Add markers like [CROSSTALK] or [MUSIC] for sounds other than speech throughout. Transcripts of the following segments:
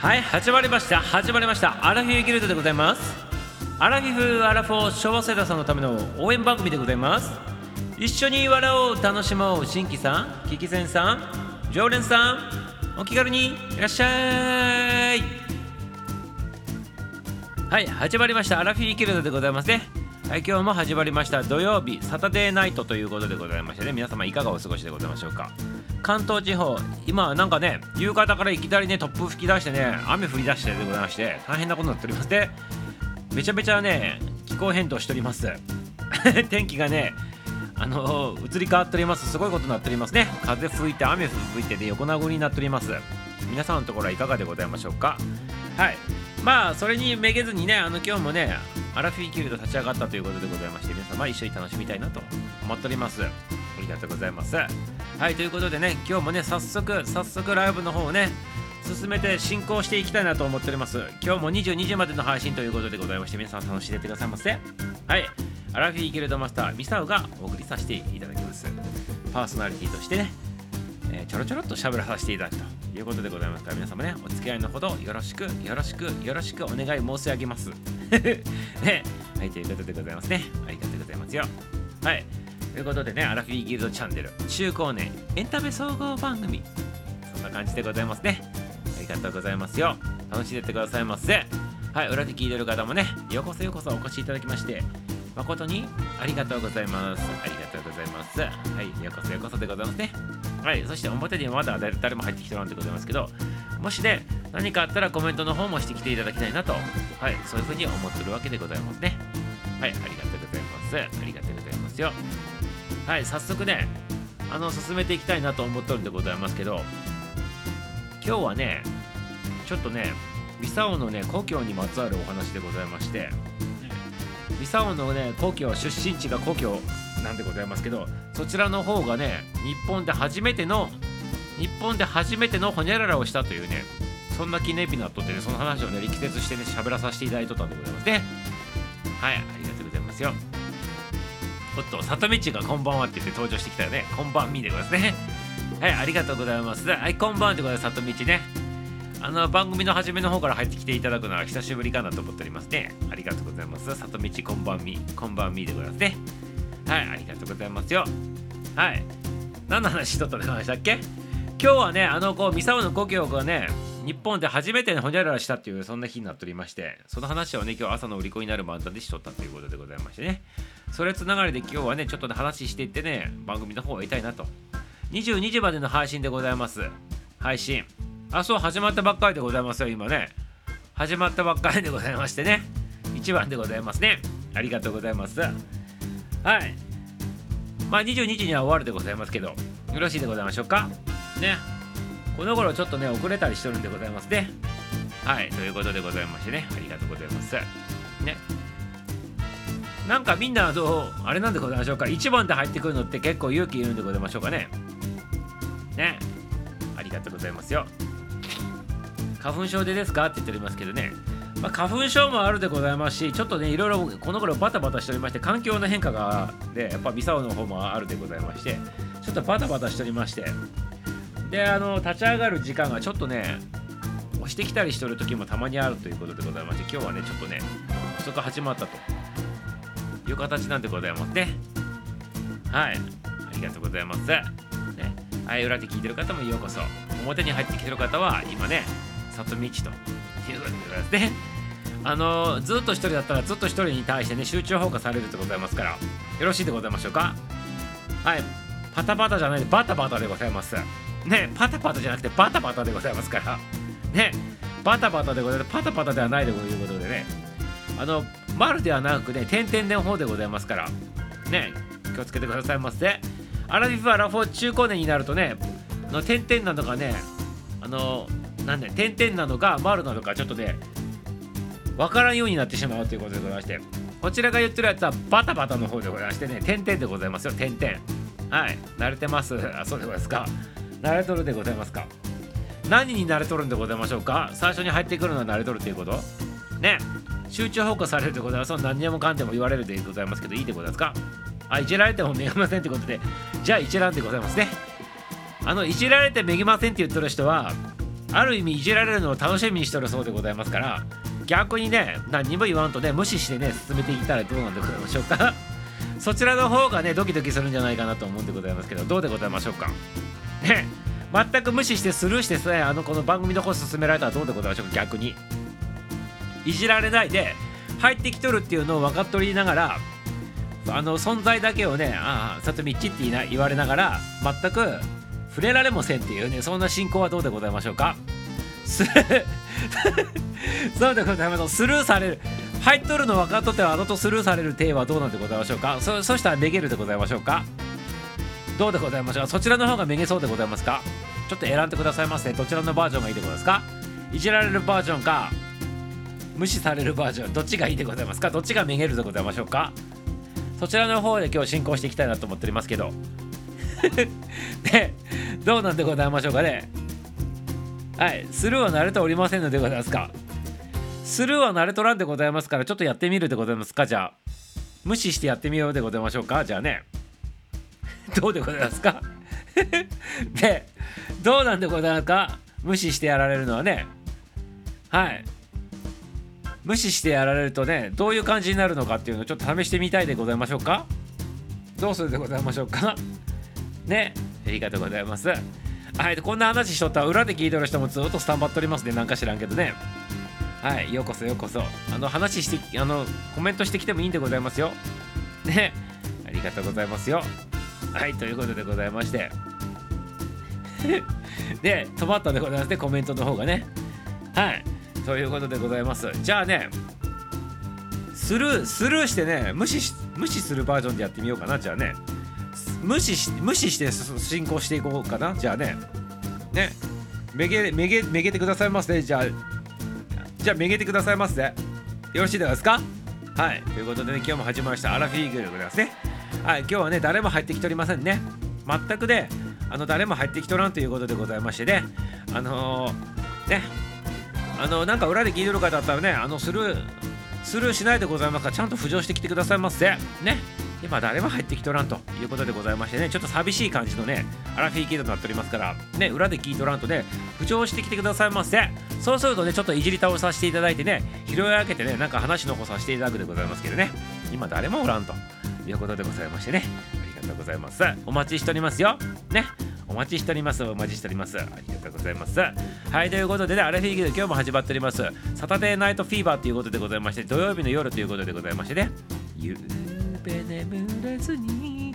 はい始まりました。始まりました。アラフィフギルドでございます。アラフィフアラフォー昭和世代さんのための応援番組でございます。一緒に笑おう楽しもう新規さん聞き戦さん常連さんお気軽にいらっしゃい。はい始まりました。アラフィフギルドでございますね。はい今日も始まりました。土曜日サタデーナイトということでございましてね。皆様いかがお過ごしでございましょうか。関東地方今なんかね夕方からいきなりね突風吹き出してね雨降り出してでございまして大変なことになっております。でめちゃめちゃね気候変動しております。[LAUGHS] 天気がねあの移り変わっております。すごいことになっておりますね。風吹いて雨吹いてで横殴りになっております。皆さんのところはいかがでございましょうか？はい。まあそれにめげずにねあの今日もねアラフィーキルド立ち上がったということでございまして皆様一緒に楽しみたいなと思っております。ありがとうございます。はいということでね今日もね早速早速ライブの方をね進めて進行していきたいなと思っております。今日も22時までの配信ということでございまして皆さん楽しんでくださいませ。はいアラフィーギルドマスターミサウがお送りさせていただきます。パーソナリティとしてね、えー、ちょろちょろっと喋らさせていただくということでございますから皆様ねお付き合いのほどよろしくよろしくよろしくお願い申し上げます。[LAUGHS] ねはいということでございますね。ありがとうございますよ。はい。ということでねアラフィーギルドチャンネル中高年エンタメ総合番組。そんな感じでございますね。ありがとうございますよ。楽しんでってくださいませ。はい裏で聞いてる方もねようこそようこそお越しいただきまして誠にありがとうございます。ありがとうございます。はいようこそようこそでございますね。はいそして表にはまだ誰も入ってきてないんでございますけどもしね何かあったらコメントの方もしてきていただきたいなとはいそういうふうに思ってるわけでございますね。はいありがとうございます。ありがとうございますよ。はい早速ねあの進めていきたいなと思ってるんでございますけど今日はねちょっとねミサオのね故郷にまつわるお話でございましてミサオのね故郷出身地が故郷なんでございますけどそちらの方がね日本で初めての日本で初めてのホニャララをしたというねそんな記念日になっとってねその話をね力説してね喋らさせていただいとったんでございますね。はいありがとうございますよ。おっと里道がこんばんはって言って登場してきたよね。こんばんみでございますね。はいありがとうございます。はいこんばんってことで里道ね。あの番組の初めの方から入ってきていただくのは久しぶりかなと思っておりますね。ありがとうございます。里道こんばんみこんばんみでございますね。はいありがとうございますよ。はい。何の話しとったで話したっけ？今日はねあのこうミサオの故郷がね日本で初めてホニャララしたっていうそんな日になっておりましてその話をね今日朝の売り子になる漫談でしとったということでございましてね。それつながりで今日はねちょっとね話していってね番組の方を得たいなと。22時までの配信でございます。配信。あそう始まったばっかりでございますよ今ね。始まったばっかりでございましてね。1番でございますね。ありがとうございます。はい。まあ22時には終わるでございますけどよろしいでございましょうか。ね。この頃ちょっとね遅れたりしてるんでございますね。はいということでございましてねありがとうございます。ね。なんかみんなどうあれなんでございましょうか。1番で入ってくるのって結構勇気いるんでございましょうかね。ね。ありがとうございますよ。花粉症でですかって言っておりますけどね。まあ、花粉症もあるでございますし、ちょっとね、いろいろこの頃バタバタしておりまして、環境の変化がで、やっぱミサオの方もあるでございまして、ちょっとバタバタしておりまして、で、あの、立ち上がる時間がちょっとね、押してきたりしてる時もたまにあるということでございまして、今日はね、ちょっとね、遅く始まったと。いう形なんでございますね。はい、ありがとうございます。ね、はい、裏で聞いてる方もようこそ、表に入ってきてる方は、今ね、里道と。いうことでございますね。あのずっと一人だったらずっと一人に対してね集中放火されるでございますからよろしいでございましょうか。はい。パタパタじゃないでバタバタでございます。ねパタパタじゃなくてバタバタでございますから。ねバタバタでございます。パタパタではないということでね。あの丸ではなくね点々の方でございますから。ね気をつけてくださいませアラフィフアラフォー中高年になるとねの点々なのかねあのなんで点々なのか丸なのかちょっとね分からんようになってしまうということでございまして。こちらが言ってるやつはバタバタの方でございましてね点々でございますよ点々。はい慣れてます。あそうでございますか。慣れとるでございますか？何に慣れとるんでございましょうか？最初に入ってくるのは慣れとるっていうこと？ね。集中放火されるでございます。何でもかんでも言われるでございますけどいいでございますか？あいじられてもめげませんってことでじゃあ一覧でございますね。あのいじられてめげませんって言ってる人はある意味いじられるのを楽しみにしてるそうでございますから逆にね何にも言わんとね無視してね進めていったらどうなんでございましょうか？そちらの方がねドキドキするんじゃないかなと思うんでございますけどどうでございましょうか？ね。全く無視してスルーしてさあのこの番組の方進められたらどうでございましょうか逆に。いじられないで入ってきとるっていうのを分かっとりながらあの存在だけをねああさとみっちって言いな言われながら全く触れられもせんっていうねそんな進行はどうでございましょうか。[LAUGHS] そうでございます。スルーされる。入っとるの分かっとってはあのとスルーされる体はどうなんでございましょうか。そそしたらめげるでございましょうか。どうでございましょう？そちらの方がめげそうでございますか？ちょっと選んでくださいませ。どちらのバージョンがいいでございますか？いじられるバージョンか無視されるバージョンどっちがいいでございますか？どっちがめげるでございましょうか？そちらの方で今日進行していきたいなと思っておりますけど。で [LAUGHS] どうなんでございましょうかね？はいスルーは慣れておりませんのでございますか？スルーは慣れとらんでございますからちょっとやってみるでございますか？じゃあ無視してやってみようでございましょうか？じゃあね。どうでございますか？で [LAUGHS] どうなんでございますか？無視してやられるのはね。はい。無視してやられるとねどういう感じになるのかっていうのをちょっと試してみたいでございましょうか？どうするでございましょうか？ねありがとうございます。はいこんな話しとったら裏で聞いてる人もずっとスタンバっておりますね。なんか知らんけどね。はいようこそようこそ。あの話してあのコメントしてきてもいいんでございますよ。ねありがとうございますよ。はいということでございまして。[LAUGHS] で止まったんでございますねコメントの方がね。はいということでございます。じゃあねスルースルーしてね無視し無視するバージョンでやってみようかなじゃあね。無視し無視して進行していこうかなじゃあね。ねめげめげめげてくださいませじゃあ。じゃあめげてくださいませよろしいですか？はいということでね今日も始まりましたアラフィーグでございますね。はい今日はね誰も入ってきておりませんね。全くねあの誰も入ってきとらんということでございましてね。あのー、ね。あのなんか裏で聞いてる方だったらねあのスルースルーしないでございますか。らちゃんと浮上してきてくださいませ。ね。今誰も入ってきとらんということでございましてね。ちょっと寂しい感じのねアラフィーキードとなっておりますから。ね裏で聞いとらんとね浮上してきてくださいませ。そうするとねちょっといじり倒させていただいてね拾い上げてねなんか話の方させていただくでございますけどね。今誰もおらんと。いうことでございましてね。ありがとうございます。お待ちしておりますよ。ね。お待ちしております。お待ちしております。ありがとうございます。はいということでねアラフィーギル今日も始まっております。サタデーナイトフィーバーということでございまして土曜日の夜ということでございましてね。ゆうべ眠れずに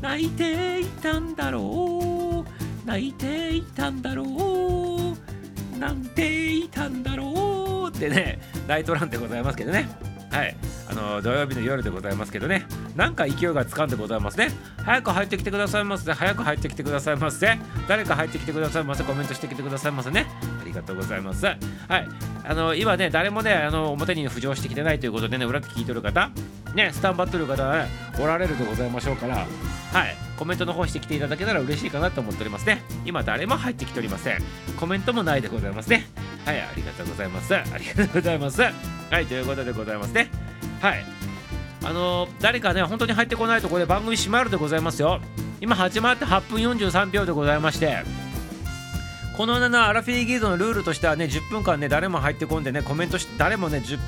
泣いていたんだろう。泣いていたんだろう。なんていたんだろう。ってねナイトランでございますけどね。はい。あの土曜日の夜でございますけどね。なんか勢いがつかんでございますね。早く入ってきてくださいませ早く入ってきてくださいませ誰か入ってきてくださいませコメントしてきてくださいませね。ありがとうございます。はい。あの今ね誰もねあの表に浮上してきてないということでね裏聞いてる方。ねスタンバってる方は、ね、おられるでございましょうから。はい。コメントの方してきていただけたら嬉しいかなと思っておりますね。今誰も入ってきておりません。コメントもないでございますね。はいありがとうございます。ありがとうございます。はいということでございますね。はい。あのー、誰かね本当に入ってこないところで番組閉まるでございますよ。今始まって8分43秒でございまして。この7アラフィーギルドのルールとしてはね10分間ね誰も入ってこんでねコメントして誰もね 10,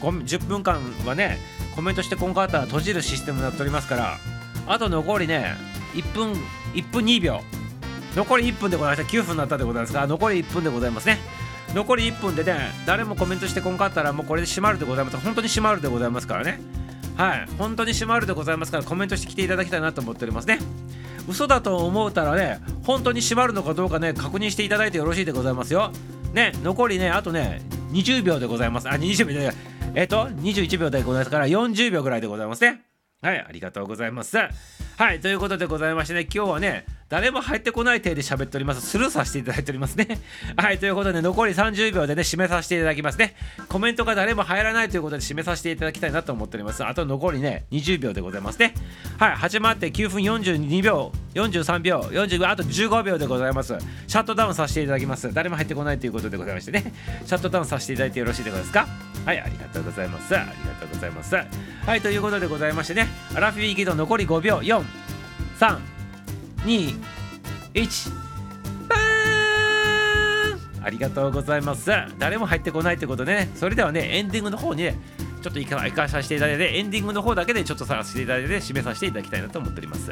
10分間はねコメントしてこんかったら閉じるシステムになっておりますから。あと残りね1分1分2秒。残り1分でございました。9分になったでございますが残り1分でございますね。残り1分でね誰もコメントしてこんかったらもうこれで閉まるでございます。本当に閉まるでございますからね。はい。本当に閉まるでございますからコメントしてきていただきたいなと思っておりますね。嘘だと思うたらね本当に閉まるのかどうかね確認していただいてよろしいでございますよ。ね残りねあとね20秒でございます。あ20秒でえっ、と21秒でございますから40秒ぐらいでございますね。はいありがとうございます。はいということでございましてね今日はね誰も入ってこない体で喋っております。スルーさせていただいておりますね。[LAUGHS] はい、ということで残り30秒でね、締めさせていただきますね。コメントが誰も入らないということで締めさせていただきたいなと思っております。あと残りね、20秒でございますね。はい、始まって9分42秒、43秒、45あと15秒でございます。シャットダウンさせていただきます。誰も入ってこないということでございましてね、シャットダウンさせていただいてよろしいでございますか？はい、ありがとうございます。ありがとうございます。はい、ということでございましてね、アラフィーギド残り5秒、4、3、2、1バーン。ありがとうございます。誰も入ってこないってことでね。それではねエンディングの方にねちょっと行か行かさせていただいてエンディングの方だけでちょっとさせていただいて締めさせていただきたいなと思っております。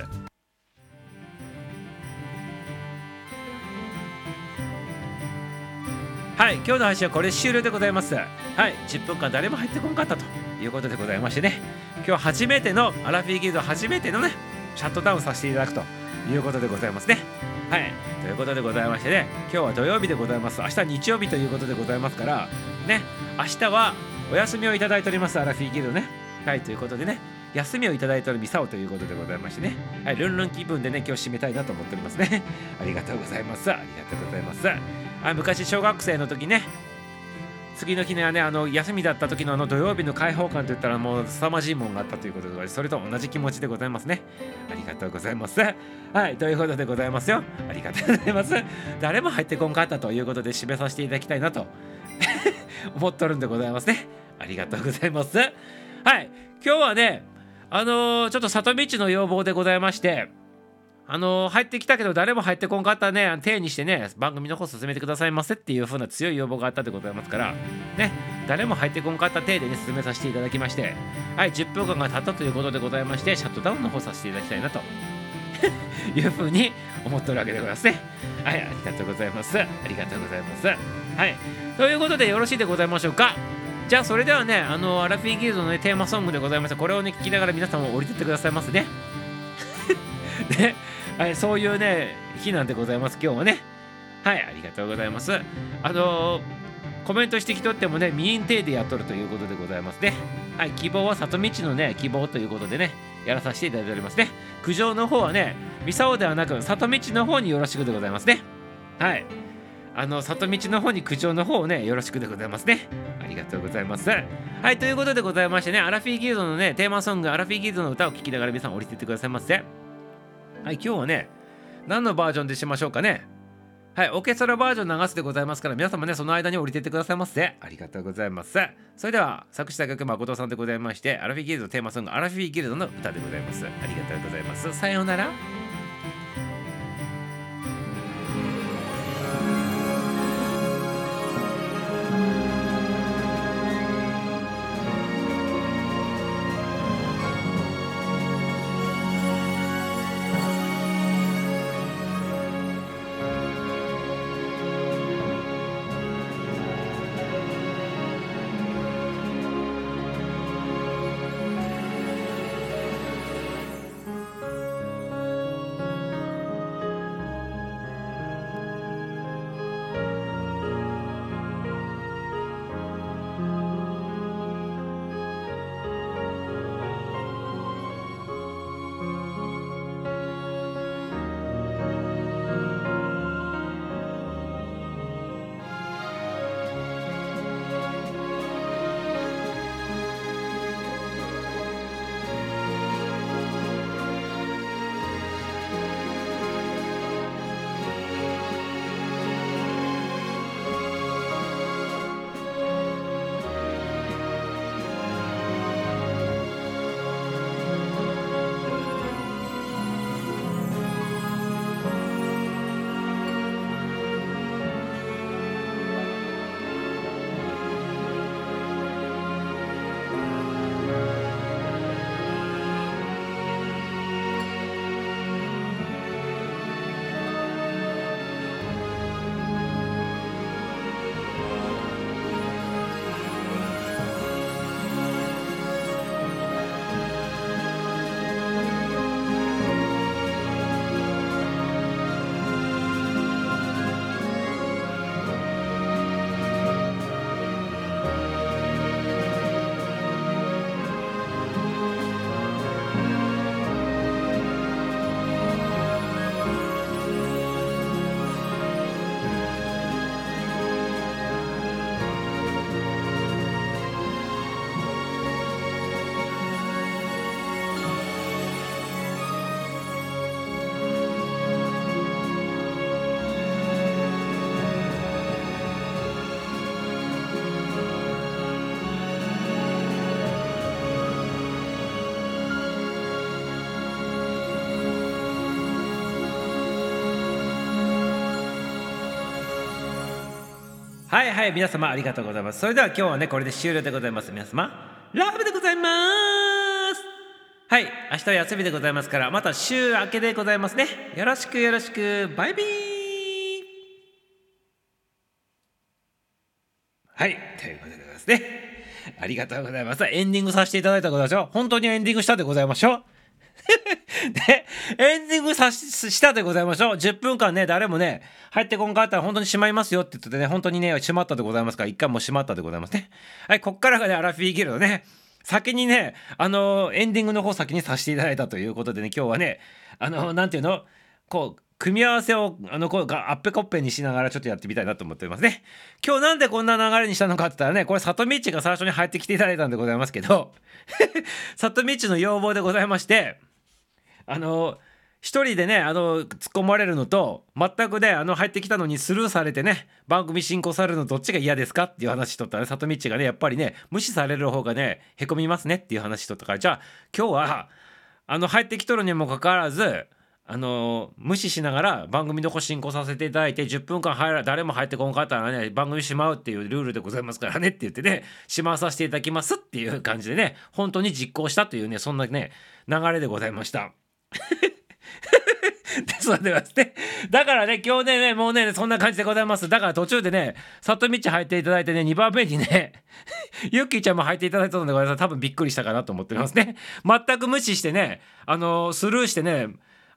はい今日の配信はこれ終了でございます。はい10分間誰も入ってこなかったということでございましてね。今日初めてのアラフィーギルド初めてのねシャットダウンさせていただくと。いうことでございますね。はい。ということでございましてね今日は土曜日でございます。明日日曜日ということでございますからね明日はお休みをいただいておりますアラフィーギルドね。はいということでね休みをいただいておるミサオということでございましてね。はいルンルン気分でね今日締めたいなと思っておりますね。ありがとうございます。ありがとうございます。あ昔小学生の時ね次の日にはねあの休みだった時のあの土曜日の開放感といったらもう凄まじいもんがあったということでそれと同じ気持ちでございますね。ありがとうございます。はいということでございますよ。ありがとうございます。誰も入ってこんかったということで締めさせていただきたいなと [LAUGHS] 思っとるんでございますね。ありがとうございます。はい今日はねあのー、ちょっと里道の要望でございましてあの、入ってきたけど誰も入ってこんかったね。体にしてね番組の方進めてくださいませっていう風な強い要望があったでございますから。ね誰も入ってこんかった体でね進めさせていただきまして。はい10分間が経ったということでございましてシャットダウンの方させていただきたいなと。[LAUGHS] いう風に思っておるわけでございますね。はいありがとうございます。ありがとうございます。はいということでよろしいでございましょうか。じゃあそれではねあのアラフィーギルドの、ね、テーマソングでございます。これをね聞きながら皆さんも降りてってくださいますね。[LAUGHS] ね。はい、そういうね日なんでございます。今日はね。はいありがとうございます。あのー、コメントしてきとってもね民定でやっとるということでございますね。はい希望は里道のね希望ということでねやらさせていただいておりますね。苦情の方はね三沢ではなく里道の方によろしくでございますね。はい。あの里道の方に苦情の方をねよろしくでございますね。ありがとうございます。はいということでございましてねアラフィーギルドのねテーマソングアラフィーギルドの歌を聴きながら皆さん降りてってくださいませ。はい、今日はね、何のバージョンでしましょうかね。はい、オーケストラバージョン流すでございますから、皆様ね、その間に降りてってくださいませ。ありがとうございます。それでは、作詞作曲誠さんでございまして、アラフィギルドテーマソング、アラフィギルドの歌でございます。ありがとうございます。さようなら。はいはい皆様ありがとうございます。それでは今日はねこれで終了でございます。皆様ラブでございます。はい明日は休みでございますからまた週明けでございますね。よろしくよろしく。バイビー。はいということでございますね。ありがとうございます。エンディングさせていただいたことでしょ。本当にエンディングしたでございましょう。で、エンディングさしたでございましょう。10分間ね、誰もね、入ってこんかったら本当にしまいますよって言ってね、本当にね、閉まったでございますから、一回も閉まったでございますね。はい、こっからがね、アラフィーギルドね、先にね、あのエンディングの方先にさせていただいたということでね、今日はね、あのなんていうの？こう、組み合わせをあのこうあっぺこっぺにしながらちょっとやってみたいなと思っておりますね。今日なんでこんな流れにしたのかって言ったらね、これ里道が最初に入ってきていただいたんでございますけど、[LAUGHS] 里道の要望でございまして、あの一人でねあの突っ込まれるのと全くねあの入ってきたのにスルーされてね番組進行されるのどっちが嫌ですかっていう話しとったら里道がねやっぱりね無視される方がねへこみますねっていう話しとったからじゃあ今日はあの入ってきとるにもかかわらずあの無視しながら番組の方進行させていただいて10分間入ら誰も入ってこんかったらね番組しまうっていうルールでございますからねって言ってねしまわさせていただきますっていう感じでね本当に実行したというねそんなね流れでございました。[LAUGHS] ですのではね。だからね、今日ね、もうね、そんな感じでございます。だから途中でね、里道入っていただいてね、2番目にね、[LAUGHS] ユッキーちゃんも入っていただいたのでございます。多分びっくりしたかなと思ってますね。全く無視してね、あの、スルーしてね、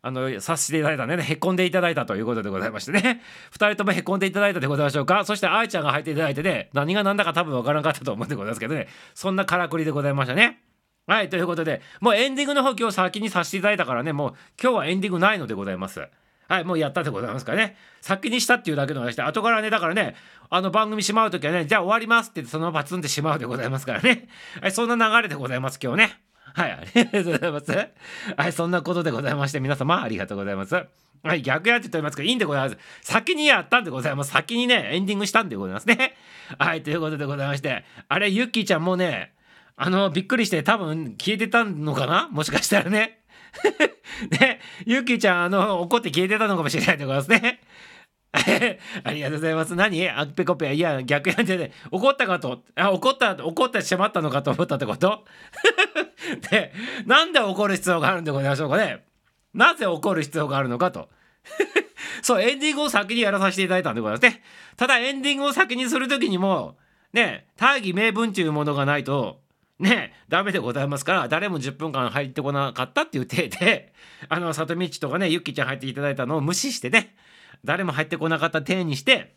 あの、させていただいたね、へこんでいただいたということでございましてね。二人ともへこんでいただいたでございましょうか。そして、愛ちゃんが入っていただいてね、何が何だか多分わからなかったと思うんでございますけどね、そんなからくりでございましたね。はい、ということで、もうエンディングの方今日先にさせていただいたからね、もう今日はエンディングないのでございます。はい、もうやったでございますからね。先にしたっていうだけの話で、後からね、だからね、あの番組しまうときはね、じゃあ終わりますって言ってそのままパツンってしまうでございますからね。はい、そんな流れでございます、今日ね。はい、ありがとうございます。はい、そんなことでございまして、皆様ありがとうございます。はい、逆やってと言っておりますけど、いいんでございます。先にやったんでございます。先にね、エンディングしたんでございますね。はい、ということでございまして、あれ、ゆっきーちゃんもね、あの、びっくりして多分消えてたのかな？もしかしたらね。[LAUGHS] ね、ゆきちゃん、あの、怒って消えてたのかもしれないでございますね。[LAUGHS] ありがとうございます。何？あっぺこぺ。いや、逆やんでね、怒ったかと。あ、怒った、怒ってしまったのかと思ったってこと？で、[LAUGHS] なんで怒る必要があるんでございましょうかね。なぜ怒る必要があるのかと。そう、エンディングを先にやらさせていただいたんでございますね。ただ、エンディングを先にするときにも、ね、大義名分というものがないと、ねダメでございますから誰も10分間入ってこなかったっていう体で [LAUGHS] あの里道とかねゆっきちゃん入っていただいたのを無視してね誰も入ってこなかった体にして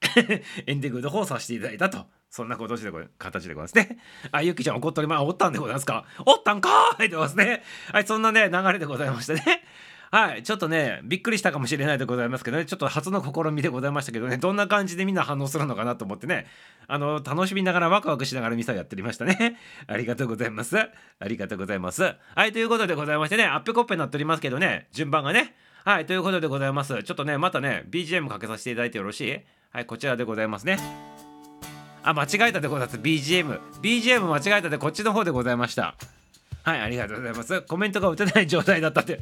[LAUGHS] エンディングの方させていただいたと。そんな形でご形でございますね。あ、ゆきちゃん怒っております。おったんでございますか？おったんかーいでございますね。はい、そんなね、流れでございましてね。はい、ちょっとね、びっくりしたかもしれないでございますけどね、ちょっと初の試みでございましたけどね、どんな感じでみんな反応するのかなと思ってね、あの、楽しみながらワクワクしながらミサやっておりましたね。[LAUGHS] ありがとうございます。ありがとうございます。はい、ということでございましてね、アッペコッペになっておりますけどね、順番がね。はい、ということでございます。ちょっとね、またね、BGM かけさせていただいてよろしい？はい、こちらでございますね。あ、間違えたでございます。BGM。BGM 間違えたでこっちの方でございました。はい、ありがとうございます。コメントが打てない状態だったって。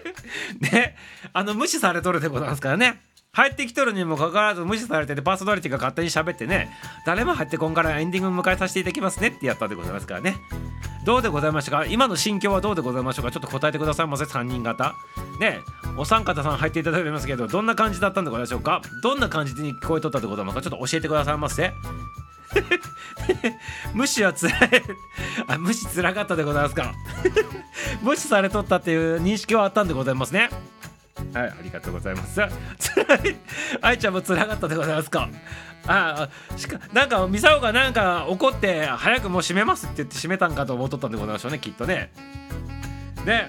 [LAUGHS] ね、あの、無視されとるでございますからね。入ってきとるにもかかわらず無視されててパーソナリティが勝手に喋ってね誰も入ってこんからエンディング迎えさせていただきますねってやったでございますからね。どうでございましたか？今の心境はどうでございましょうか？ちょっと答えてくださいませ。3人方ね。お三方さん入っていただいてますけどどんな感じだったんでございましょうか？どんな感じに聞こえとったでございますか？ちょっと教えてくださいませ。[LAUGHS] 無視はつらい。あ無視つらかったでございますか。[LAUGHS] 無視されとったっていう認識はあったんでございますね。はいありがとうございます。[LAUGHS] つらい。愛ちゃんもつらかったでございますか。ああしかなんかミサオがなんか怒って早くもう閉めますって言って閉めたんかと思っとったんでございましょうねきっとね。ね。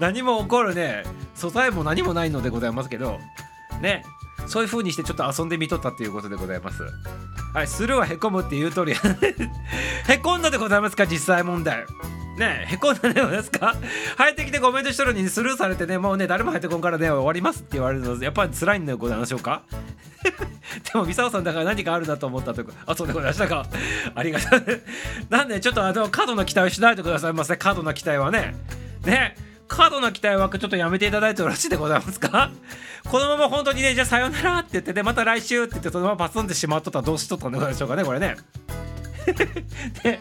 何も起こるね。素材も何もないのでございますけど。ね。そういう風にしてちょっと遊んでみとったっていうことでございます。はい、スルーはへこむって言う通りへこんだでございますか実際問題。ね [LAUGHS] へこんだでございますか？入ってきてコメントしとるのにスルーされてねもうね誰も入ってこんからね終わりますって言われるのやっぱり辛いんでございましょうか。[LAUGHS] でもミサオさんだから何かあるなと思ったとか [LAUGHS] あそうでございましたか。ありがとう。なんでちょっとあの過度な期待をしないでくださいませ。過度な期待はね。ね過度な期待はちょっとやめていただいてよろしいでございますか？[LAUGHS] このまま本当にねじゃあさよならって言ってねまた来週って言ってそのままパスンってしまっとったらどうしとったんでしょうかねこれね。[LAUGHS] で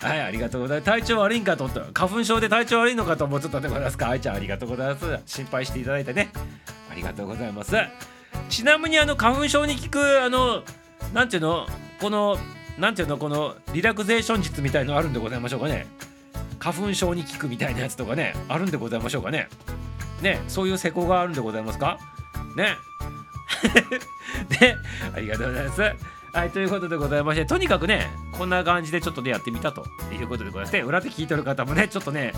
はいありがとうございます。体調悪いんかと思った。花粉症で体調悪いのかと思っちゃったんでございますか？愛ちゃんありがとうございます。心配していただいてね。ありがとうございます。ちなみにあの花粉症に効くあのなんていうの？このなんていうの？このリラクゼーション術みたいのあるんでございましょうかね。花粉症に効くみたいなやつとかねあるんでございましょうかね。ねそういう施工があるんでございますか？ね。で [LAUGHS] ありがとうございます。はいということでございましてとにかくねこんな感じでちょっとでやってみたということでございまして裏で聞いてる方もねちょっとね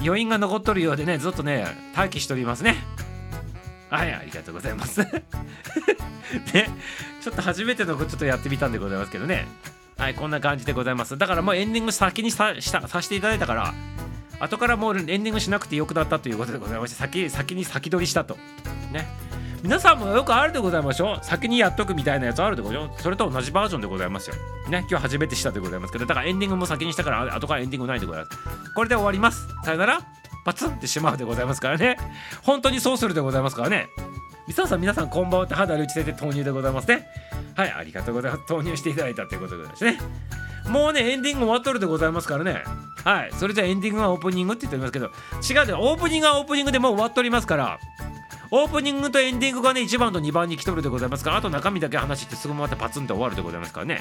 余韻が残っとるようでねずっとね待機しておりますね。はいありがとうございます。で [LAUGHS] ちょっと初めてのちょっとやってみたんでございますけどね。はいこんな感じでございます。だからもうエンディング先にさしたさせていただいたから後からもうエンディングしなくてよくなったということでございまして先先に先取りしたと。ね。皆さんもよくあるでございましょう。先にやっとくみたいなやつあるでございますそれと同じバージョンでございますよ。ね。今日初めてしたでございますけどだからエンディングも先にしたから後からエンディングないでございます。これで終わります。さよなら。パツンってしまうでございますからね。本当にそうするでございますからね。みささん皆さんこんばんは肌打ち出て投入でございますね。はいありがとうございます。投入していただいたということでございますね。もうねエンディング終わっとるでございますからね。はいそれじゃあエンディングはオープニングって言っておりますけど違うでオープニングはオープニングでもう終わっとりますからオープニングとエンディングがね1番と2番に来とるでございますからあと中身だけ話してすぐまたパツンと終わるでございますからね。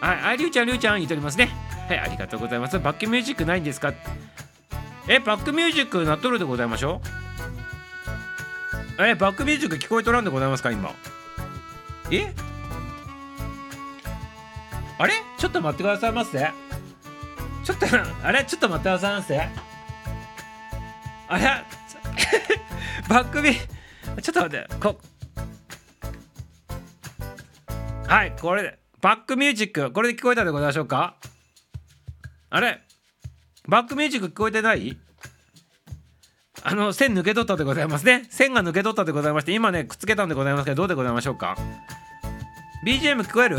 はいありゅうちゃんりゅうちゃん言っておりますね。はいありがとうございます。バックミュージックないんですか？えバックミュージックなっとるでございましょう？えバックミュージック聞こえとらんでございますか今？え？あれ？ちょっと待ってくださいませ。ちょっと [LAUGHS] あれ？ちょっと待ってくださいませ。あれ？[LAUGHS] バックミちょっと待って。こはいこれで。バックミュージックこれで聞こえたでございましょうか？あれ？バックミュージック聞こえてない？あの線抜け取ったでございますね。線が抜け取ったでございまして今ねくっつけたんでございますけどどうでございましょうか？BGM 聞こえる？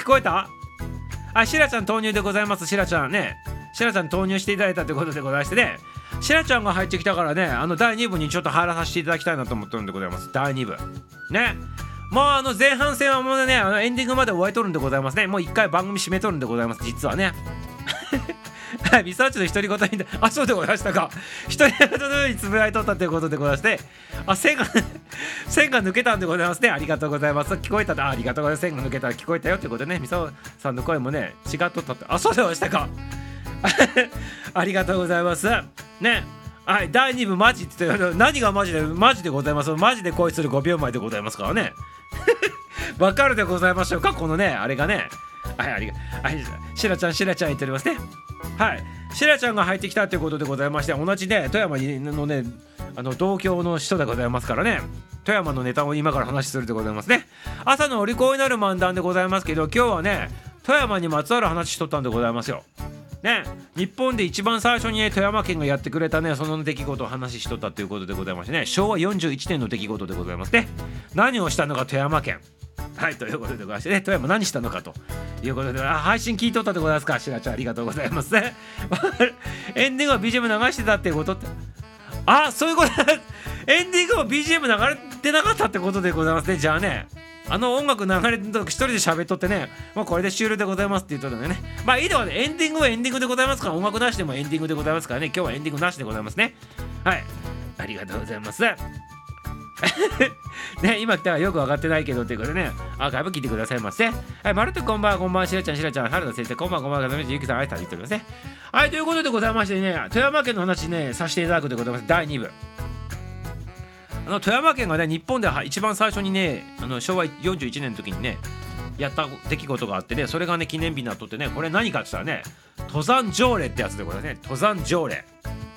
聞こえた？あしらちゃん投入でございますしらちゃん。ね。しらちゃん投入していただいたということでございましてね。しらちゃんが入ってきたからねあの第2部にちょっと入らさせていただきたいなと思ってるんでございます。第2部。ね。もうあの前半戦はもうねあのエンディングまで終わりとるんでございますね。もう一回番組締めとるんでございます。実はね。はいリサーチの独り言に [LAUGHS] あそうでございましたか。独り言のようにつぶやいとったということでございましてあ線が [LAUGHS] 線が抜けたんでございますね。ありがとうございます。聞こえた。あありがとうございます。線が抜けたら聞こえたよってことでね。みそさんの声もね違っとったってあそうでございましたか。[LAUGHS] ありがとうございます。ね。はい第2部マジって言って何がマジでマジでございます？マジで恋する5秒前でございますからね。わかるでございましょうか？このねあれがね。はいありがはいしらちゃんしらちゃん言っておりますね。はい。しらちゃんが入ってきたということでございまして同じね富山のねあの同郷の人でございますからね。富山のネタを今から話するでございますね。朝のお利口になる漫談でございますけど今日はね富山にまつわる話しとったんでございますよ。ね、日本で一番最初に、ね、富山県がやってくれたねその出来事を話しとったということでございましてね。昭和41年の出来事でございますね。何をしたのか富山県。はいということでございましてね富山何したのかということであ配信聞いとったでございますかしらちゃんありがとうございます [LAUGHS] エンディングは BGM 流してたってことってあそういうこと [LAUGHS] エンディングも BGM 流れてなかったってことでございますねじゃあねあの音楽流れてる時一人で喋っとってね、もうこれで終了でございますって言っとったんでね。まあいいではね、エンディングはエンディングでございますから、音楽なしでもエンディングでございますからね、今日はエンディングなしでございますね。はい。ありがとうございます。[LAUGHS] ね、今来たらよく分かってないけどっていうことでね、アーカイブ聞いてくださいませ。はい、まるとこんばんは、こんばんは、しらちゃん、しらちゃん、原田先生、こんばんは、こんばんは、かずみゆきさん、あいさん言っておりますね。はい、ということでございましてね、富山県の話ね、させていただくでございます。第2部。あの富山県がね日本で一番最初にねあの昭和41年の時にねやった出来事があってねそれがね記念日になっとってねこれ何かって言ったらね登山条例ってやつでございますね登山条例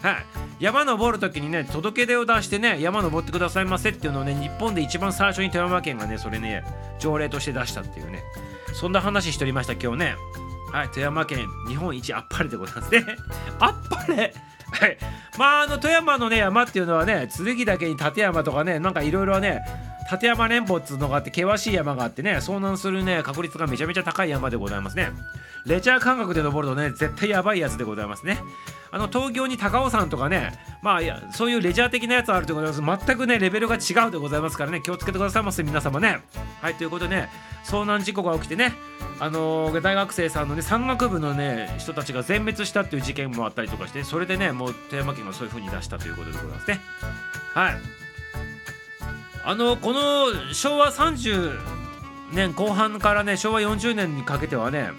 はい。山登る時にね届け出を出してね山登ってくださいませっていうのをね日本で一番最初に富山県がねそれね条例として出したっていうね。そんな話しておりました今日ね。はい富山県日本一あっぱれでございますね。[LAUGHS] あっぱれ？はい。まああの富山のね山っていうのはね剣岳に立山とかねなんかいろいろね立山連峰っつうのがあって険しい山があってね遭難するね確率がめちゃめちゃ高い山でございますね。レジャー感覚で登るとね絶対やばいやつでございますね。あの東京に高尾山とかねまあいやそういうレジャー的なやつあるということです。全くねレベルが違うでございますからね気をつけてくださいませ皆様ね。はいということでね遭難事故が起きてねあのー大学生さんのね山岳部のね人たちが全滅したっていう事件もあったりとかしてそれでねもう富山県がそういう風に出したということでございますね。はい。あのこの昭和30年後半からね昭和40年にかけてはね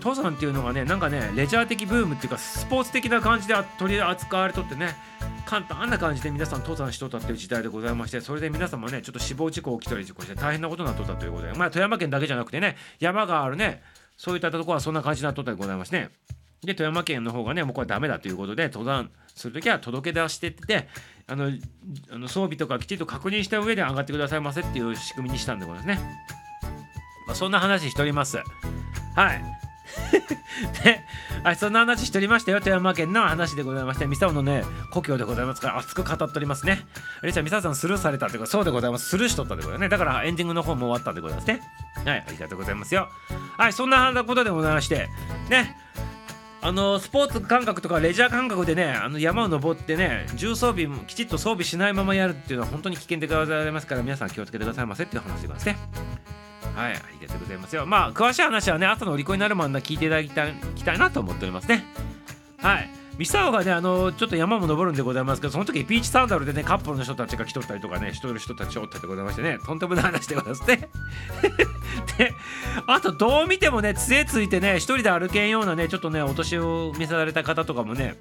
登山っていうのがねなんかねレジャー的ブームっていうかスポーツ的な感じで取り扱われとってね簡単な感じで皆さん登山しとったっていう時代でございましてそれで皆様ねちょっと死亡事故起きたりとかして大変なことになっとったということでまあ富山県だけじゃなくてね山があるねそういったところはそんな感じになっとったでございますね。で富山県の方がねもうこれダメだということで登山するときは届け出してってあのあの装備とかきちんと確認した上で上がってくださいませっていう仕組みにしたんでございますね、まあ、そんな話しております。はい。で、[LAUGHS] はい、そんな話しておりましたよ。富山県の話でございましてミサオのね故郷でございますから熱く語っておりますね。あれじゃミサオさんスルーされたというかそうでございます。スルーしとったでございますね。だからエンディングの方も終わったでございますね。はいありがとうございますよ。はいそんなことでございましてね。あのスポーツ感覚とかレジャー感覚でねあの山を登ってね重装備もきちっと装備しないままやるっていうのは本当に危険でございますから皆さん気をつけてくださいませっていう話でございますね。はいありがとうございます。よまあ詳しい話はね朝のお利口になるまで聞いていただきたいきたいなと思っておりますね。はい。ミサオがねあのちょっと山も登るんでございますけどその時ピーチサンダルでねカップルの人たちが来とったりとかねしとる人たちおったでございましてねとんでもない話でございますね。[LAUGHS] であとどう見てもね杖ついてね一人で歩けんようなねちょっとねお年を召された方とかもね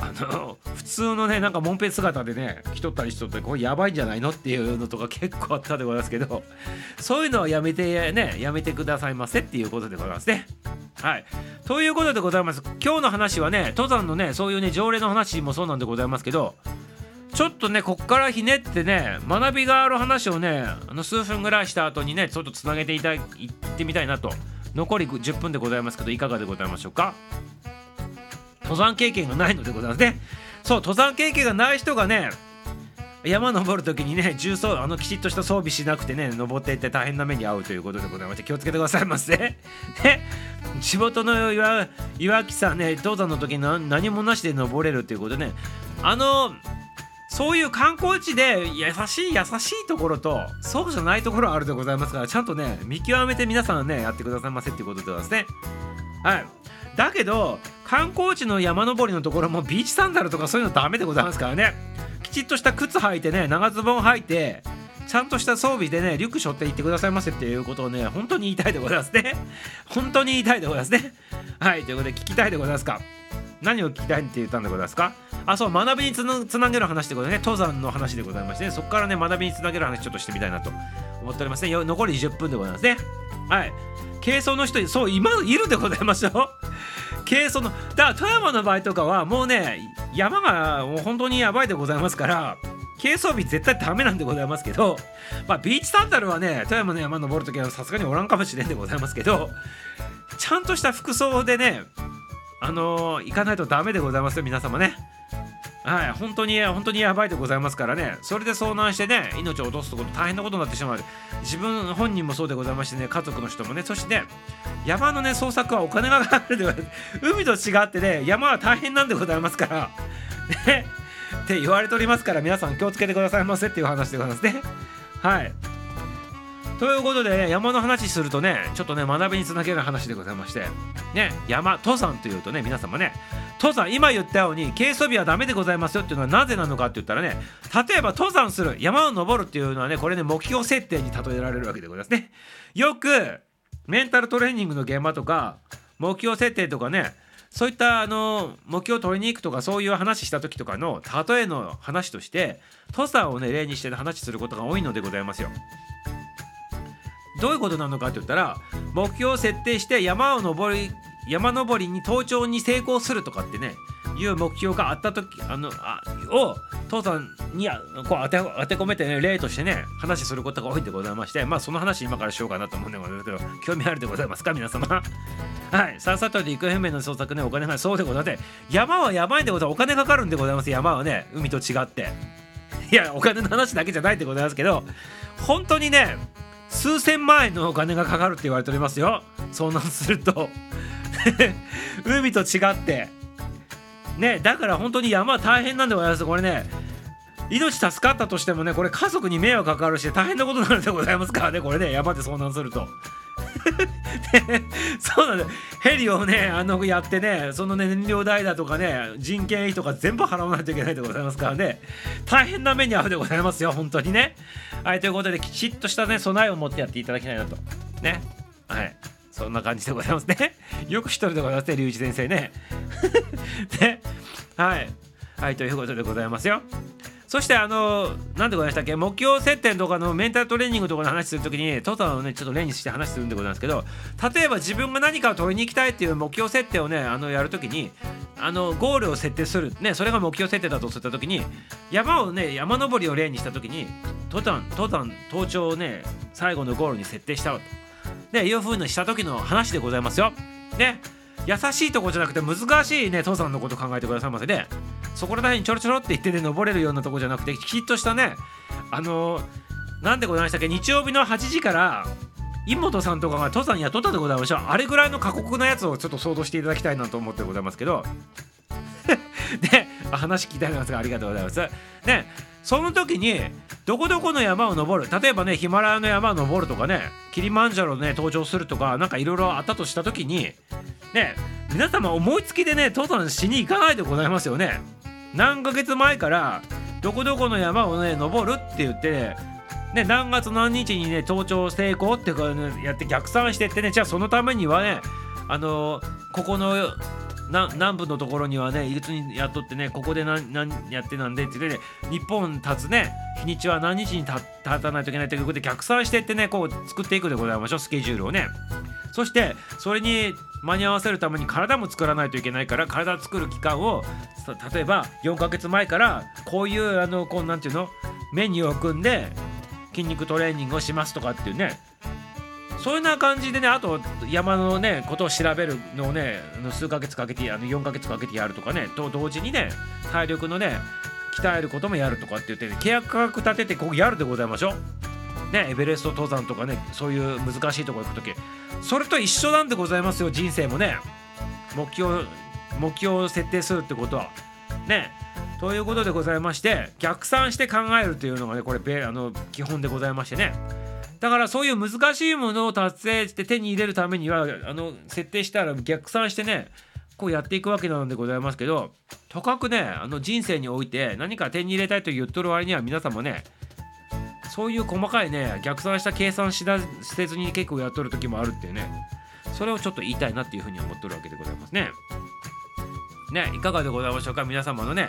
あの普通のねなんかもんぺ姿でね来とったりしとってこれやばいんじゃないのっていうのとか結構あったでございますけどそういうのはやめてね [LAUGHS] やめてくださいませっていうことでございますね。はい。ということでございます。今日の話はね登山のねそういうね条例の話もそうなんでございますけどちょっとねこっからひねってね学びがある話をねあの数分ぐらいした後にねちょっとつなげていたいってみたいなと。残り10分でございますけどいかがでございましょうか？登山経験がないのでございますね。そう登山経験がない人がね山登る時にね重装あのきちっとした装備しなくてね登っていって大変な目に遭うということでございまして気をつけてくださいませね。地元の岩岩木さんね登山の時に何何もなしで登れるということでねあのそういう観光地で優しい優しいところとそうじゃないところあるでございますからちゃんとね見極めて皆さんねやってくださいませっていうことでございますね。はい。だけど観光地の山登りのところもビーチサンダルとかそういうのダメでございますからね。きちっとした靴履いてね長ズボン履いてちゃんとした装備でねリュック背負って行ってくださいませっていうことをね本当に言いたいでございますね。本当に言いたいでございますね。はいということで聞きたいでございますか？何を聞きたいって言ったんでございますか？あそう学びにつなげる話でございますね。登山の話でございまして、ね、そこからね学びにつなげる話ちょっとしてみたいなと思っておりますね。残り10分でございますね。はい。軽装の人そう今いるでございますよ。[LAUGHS] 軽装のだから富山の場合とかはもうね山がもう本当にやばいでございますから軽装備絶対ダメなんでございますけどまあビーチサンダルはね富山の山登るときはさすがにおらんかもしれんでございますけどちゃんとした服装でねあのー行かないとダメでございますよ皆様ね。はい本当に本当にやばいでございますからね。それで遭難してね命を落とすとこと大変なことになってしまう。自分本人もそうでございましてね家族の人もね。そしてね山のね捜索はお金がかかるでございます。海と違ってね山は大変なんでございますから。ね。って言われておりますから皆さん気をつけてくださいませっていう話でございますね。はい。ということで、ね、山の話するとねちょっとね学びにつなげる話でございまして。ね山登山というとね皆様ね登山今言ったように軽装備はダメでございますよっていうのはなぜなのかって言ったらね例えば登山する山を登るっていうのはねこれね目標設定に例えられるわけでございますね。よくメンタルトレーニングの現場とか目標設定とかねそういったあの目標を取りに行くとかそういう話した時とかの例えの話として登山をね例にして、話することが多いのでございますよ。どういうことなのかって言ったら目標を設定して山を登り山登りに登頂に成功するとかってねいう目標があった時あのあを登山にこう当て当て込めてね例としてね話することが多いんでございましてまあその話今からしようかなと思うんでございますけど興味あるでございますか？皆様。はい。さっさとで行方不明の捜索ねお金がそうでございます山はやばいでございますお金かかるんでございます山はね海と違って。いやお金の話だけじゃないでございますけど本当にね数千万円のお金がかかるって言われておりますよ。遭難すると。[LAUGHS] 海と違って。ねだから本当に山は大変なんでございます。これね命助かったとしてもねこれ家族に迷惑かかるし大変なことなんでございますからね。これね山で遭難すると。[LAUGHS] そうなんだヘリをねあのやってねそのね燃料代だとかね人件費とか全部払わないといけないでございますからね。大変な目に遭うでございますよ本当にね。はいということできちっとしたね備えを持ってやっていただきたいなと。ね。はい。そんな感じでございますね。[LAUGHS] よく一人でございますね龍一先生ね。[LAUGHS] ね。はい。はいということでございますよ。そしてあの何でございましたっけ目標設定とかのメンタルトレーニングとかの話するときにトータルをねちょっと例にして話するんでございますけど例えば自分が何かを取りに行きたいっていう目標設定をねあのやるときにあのゴールを設定する。ねそれが目標設定だとすったときに山をね山登りを例にしたときに登山登山登頂をね最後のゴールに設定したわと。でいう風にした時の話でございますよ。ね優しいとこじゃなくて難しいね登山のこと考えてくださいませね。そこら辺にちょろちょろって言ってね登れるようなとこじゃなくてきっとしたね。あのー、なんでございましたっけ？日曜日の8時から妹さんとかが登山雇ったでございましょう。あれぐらいの過酷なやつをちょっと想像していただきたいなと思ってございますけど。[LAUGHS] で話聞きたいなんですがありがとうございます。ねその時にどこどこの山を登る。例えばねヒマラヤの山を登るとかねキリマンジャロね登頂するとか何かいろいろあったとした時にね皆様思いつきでね登山しに行かないでございますよね。何ヶ月前からどこどこの山をね登るって言ってね、何月何日にね登頂成功ってか、ね、やって逆算してってねじゃあそのためにはねあの、ここの南部のところにはねいつに雇っとってねここで何何やってなんでって言ってね日本立つね日にちは何日に立たないといけないということで逆算してってねこう作っていくでございましょうスケジュールをね。そしてそれに間に合わせるために体も作らないといけないから体作る期間を例えば4ヶ月前からこういうあのこうなんていうのメニューを組んで筋肉トレーニングをしますとかっていうね。そういうな感じでねあと山のねことを調べるのをね数ヶ月かけてあの4ヶ月かけてやるとかねと同時にね体力のね鍛えることもやるとかって言って、ね、契約価格立ててこうやるでございましょう。ねエベレスト登山とかねそういう難しいとこ行く時。それと一緒なんでございますよ人生もね。目標目標を設定するってことは。ね。ということでございまして逆算して考えるというのがねこれあの基本でございましてね。だからそういう難しいものを達成して手に入れるためにはあの設定したら逆算してねこうやっていくわけなのでございますけどとかくねあの人生において何か手に入れたいと言っとる割には皆さんもねそういう細かいね逆算した計算しだせずに結構やっとる時もあるっていうねそれをちょっと言いたいなっていうふうに思っとるわけでございますね。ねいかがでございましょうか？皆様のね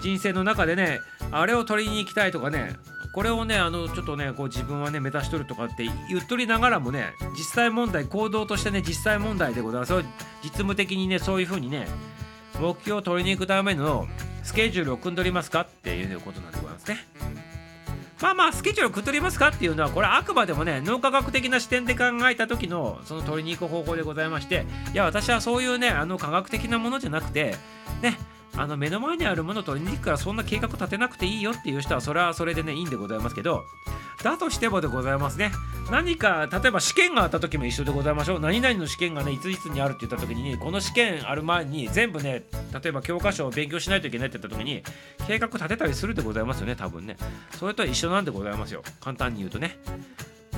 人生の中でねあれを取りに行きたいとかねこれをねあのちょっとねこう自分はね目指しとるとかって言っとりながらもね実際問題行動としてね実際問題でございます。実務的にねそういうふうにね目標を取りに行くためのスケジュールを組んでおりますかっていうことなんでございますね。まあまあスケジュールを組んでおりますかっていうのはこれあくまでもね脳科学的な視点で考えた時のその取りに行く方法でございましていや私はそういうねあの科学的なものじゃなくてねあの目の前にあるものと取りに行くからそんな計画立てなくていいよっていう人はそれはそれでねいいんでございますけどだとしてもでございますね。何か例えば試験があった時も一緒でございましょう。何々の試験がねいついつにあるって言った時にこの試験ある前に全部ね例えば教科書を勉強しないといけないって言った時に計画立てたりするでございますよね多分ね。それとは一緒なんでございますよ。簡単に言うとね。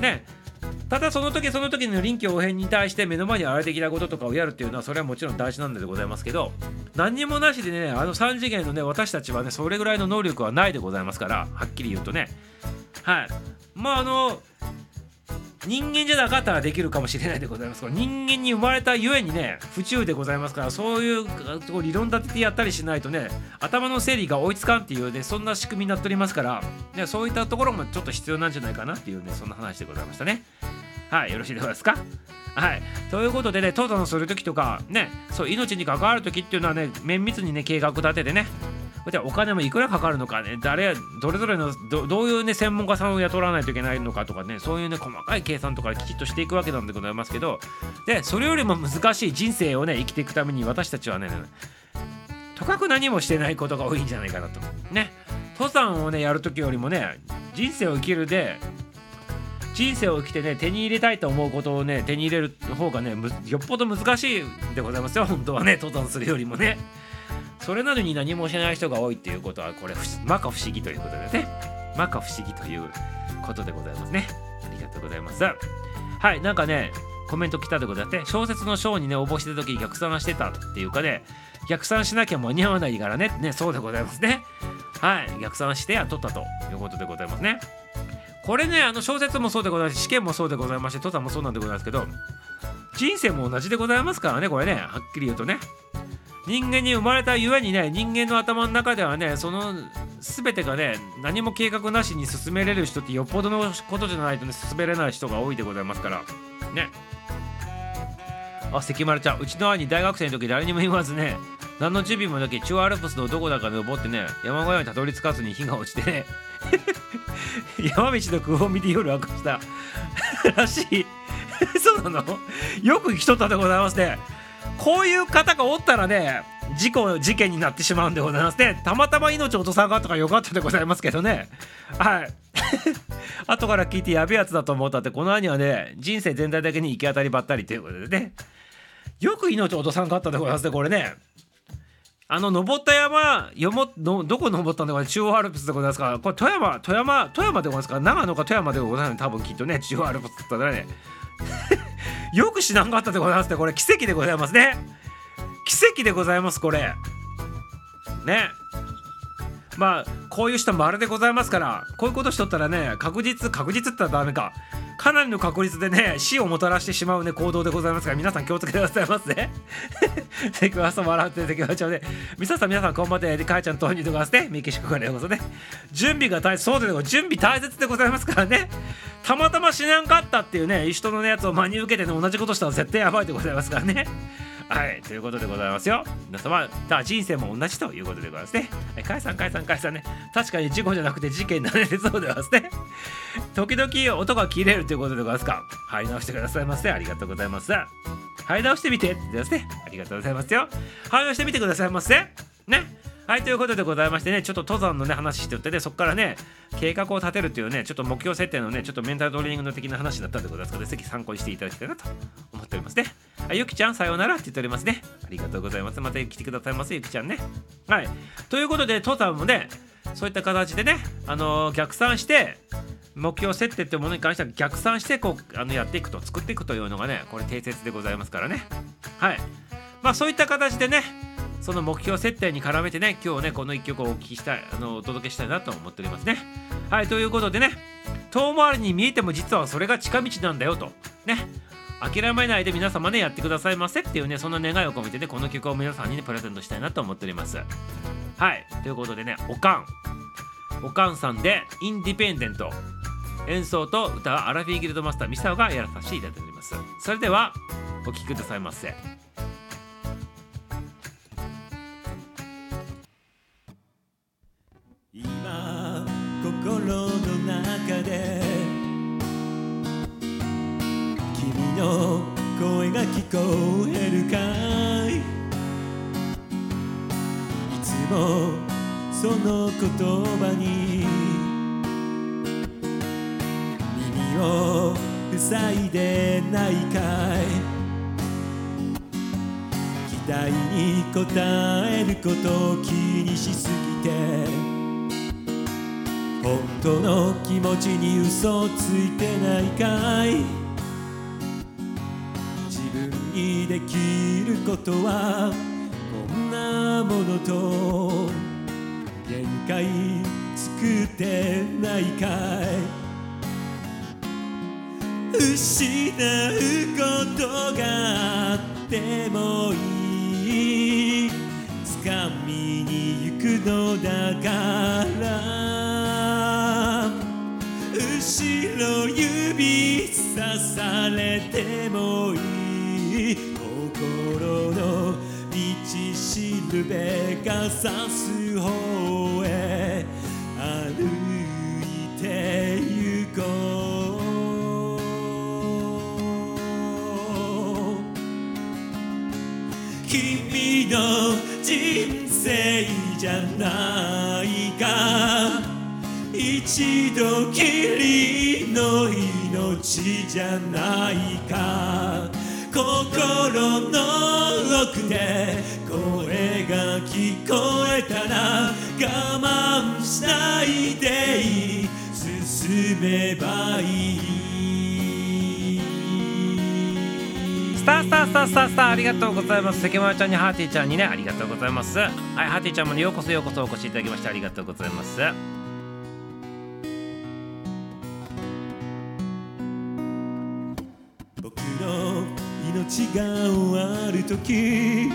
ね。ただその時その時の臨機応変に対して目の前にあれ的なこととかをやるっていうのはそれはもちろん大事なんでございますけど何にもなしでねあの3次元のね私たちはねそれぐらいの能力はないでございますからはっきり言うとね。はい。まああの人間じゃなかったらできるかもしれないでございます。人間に生まれたゆえにね不自由でございますからそういう理論立ててやったりしないとね頭の整理が追いつかんっていうねそんな仕組みになっておりますから、ね、そういったところもちょっと必要なんじゃないかなっていうねそんな話でございましたね。はいよろしいでございますか？はい。ということでね登山する時とかねそう命に関わる時っていうのはね綿密にね計画立ててねでお金もいくらかかるのかね。誰どれぞれのどどういうね専門家さんを雇わないといけないのかとかね。そういうね細かい計算とかきちっとしていくわけなんでございますけど。でそれよりも難しい人生をね生きていくために私たちはねとかく何もしてないことが多いんじゃないかなと。ね。登山をねやる時よりもね人生を生きるで人生を生きてね手に入れたいと思うことをね手に入れる方がねよっぽど難しいでございますよ。本当はね登山するよりもね。それなのに何もしない人が多いっていうことはこれまか不思議ということでね。まか不思議ということでございますね。ありがとうございます。はいなんかねコメント来たってことだって小説の賞にね応募してた時逆算してたっていうかね逆算しなきゃ間に合わないからね。ねそうでございますね。はい逆算してやっとったということでございますね。これねあの小説もそうでございます試験もそうでございまして登山もそうなんでございますけど人生も同じでございますからねこれね。はっきり言うとね。人間に生まれたゆえにね人間の頭の中ではねその全てがね何も計画なしに進めれる人ってよっぽどのことじゃないとね進めれない人が多いでございますから。ね。あ関丸ちゃん。うちの兄大学生の時誰にも言わずね何の準備もなき中アルプスのどこだか登ってね山小屋にたどり着かずに火が落ちてね [LAUGHS] 山道の空を見て夜明かした。[LAUGHS] らしい。[LAUGHS] そうなの？よく生きとったでございますね。こういう方がおったらね事故事件になってしまうんでございますね。たまたま命落とさんかったからよかったでございますけどね。はい。[LAUGHS] 後から聞いてやべえやつだと思ったってこの兄はね人生全体だけに行き当たりばったりということでね。よく命落とさんかったでございますねこれね。あの登った山よものどこ登ったんだこれ中央アルプスでございますかこれ富山富山富山でございますか長野か富山でございます多分きっとね中央アルプスだったらね。よく知らんかったでございますねこれ。奇跡でございますね。奇跡でございますこれ。ね。まあこういう人もあれでございますからこういうことしとったらね確実確実って言ったらダメか。かなりの確率でね死をもたらしてしまうね行動でございますから皆さん気をつけてくださいますね関川さん笑って関川ちゃんで皆さん皆さんこんばんはでかいちゃんとにとかしてメキシコからようこそね。準備が大そうで準備大切でございますからね。たまたま死なんかったっていうね人の、ね、やつを真に受けてね同じことしたら絶対やばいでございますからね。はいということでございますよ。皆様だ人生も同じということでございますね。はい解散解散解散ね。確かに事故じゃなくて事件になれそうではすね。時々音が切れるということでございますか？はい直してくださいませ。ありがとうございます。はい直してみて。ってですね。ありがとうございますよ。はい直してみてくださいませ。ね。はいということでございましてねちょっと登山のね話しておってねそこからね計画を立てるっていうねちょっと目標設定のねちょっとメンタルトレーニングの的な話だったんでございますのでぜひ参考にしていただきたいなと思っておりますね。はいゆきちゃんさようならって言っておりますね。ありがとうございます。また来てくださいませゆきちゃんね。はいということで登山もねそういった形でねあのー、逆算して目標設定ってものに関しては逆算してこうあのやっていくと作っていくというのがねこれ定説でございますからね。はい。まあそういった形でねその目標設定に絡めてね今日ねこの1曲をお聴きしたいあのお届けしたいなと思っておりますね。はいということでね遠回りに見えても実はそれが近道なんだよと。ね。諦めないで皆様ねやってくださいませっていうねそんな願いを込めてねこの曲を皆さんにねプレゼントしたいなと思っております。はいということでねおかん。おかんさんでインディペンデント。演奏と歌はアラフィーギルドマスターミサオがやらさせていただいております。それではお聴きくださいませ。聞こえるかい？いつもその言葉にを塞いでないかい。期待に応えることを気にしすぎて。本当の気持ちに嘘ついてないかい。自分にできることはこんなものと。限界作ってないかい。失うことがあってもいい。掴みに行くのだから。後ろ指さされてもいい。心の道しるべが指す方。じゃないか。一度きりの命じゃないか。心の奥で声が聞こえたら我慢しないでいい。進めばいい。スタースタースタースタースターありがとうございます。関村ちゃんにハーティちゃんにねありがとうございます。はいハーティちゃんもねようこそようこそお越しいただきましてありがとうございます。僕の命が終わる時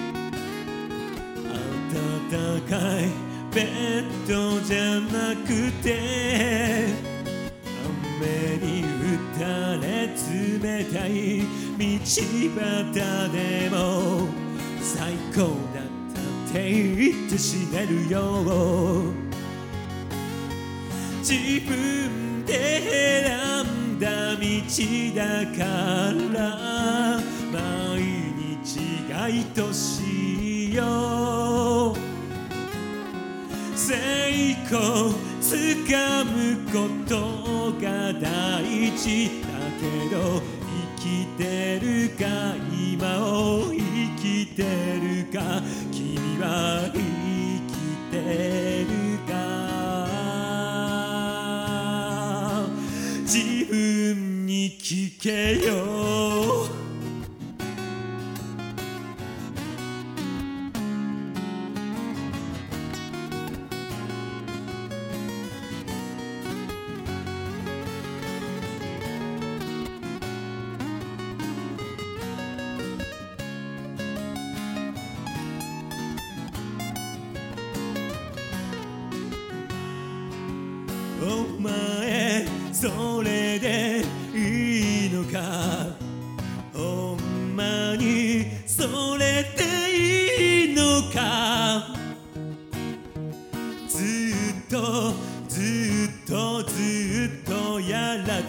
暖かいベッドじゃなくて雨に打たれ冷たい道端でも最高だったって言って死ねるよ自分で選んだ道だから毎日が愛しいよ成功つかむことが大事だけどきてるか今を生きてるか。君は生きてるか。自分に聞けよ。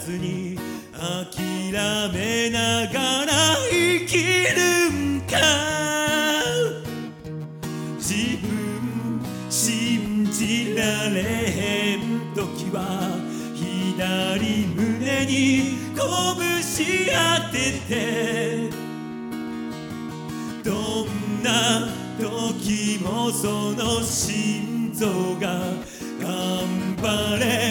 ずに諦めながら生きるんか？自分信じられへん時は左胸に拳当てて。どんな時もその心臓が頑張れ。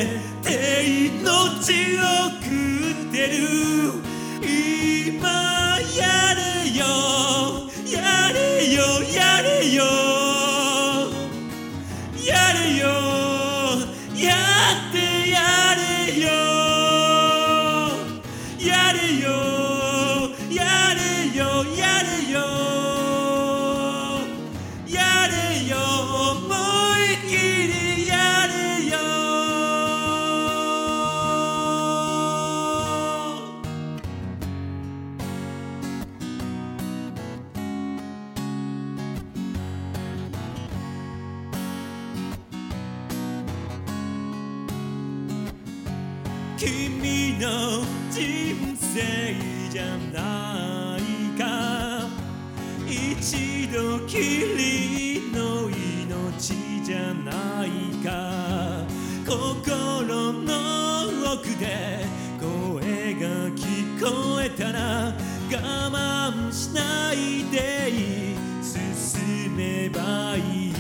心の奥で声が聞こえたら我慢しないでいい進めばいい。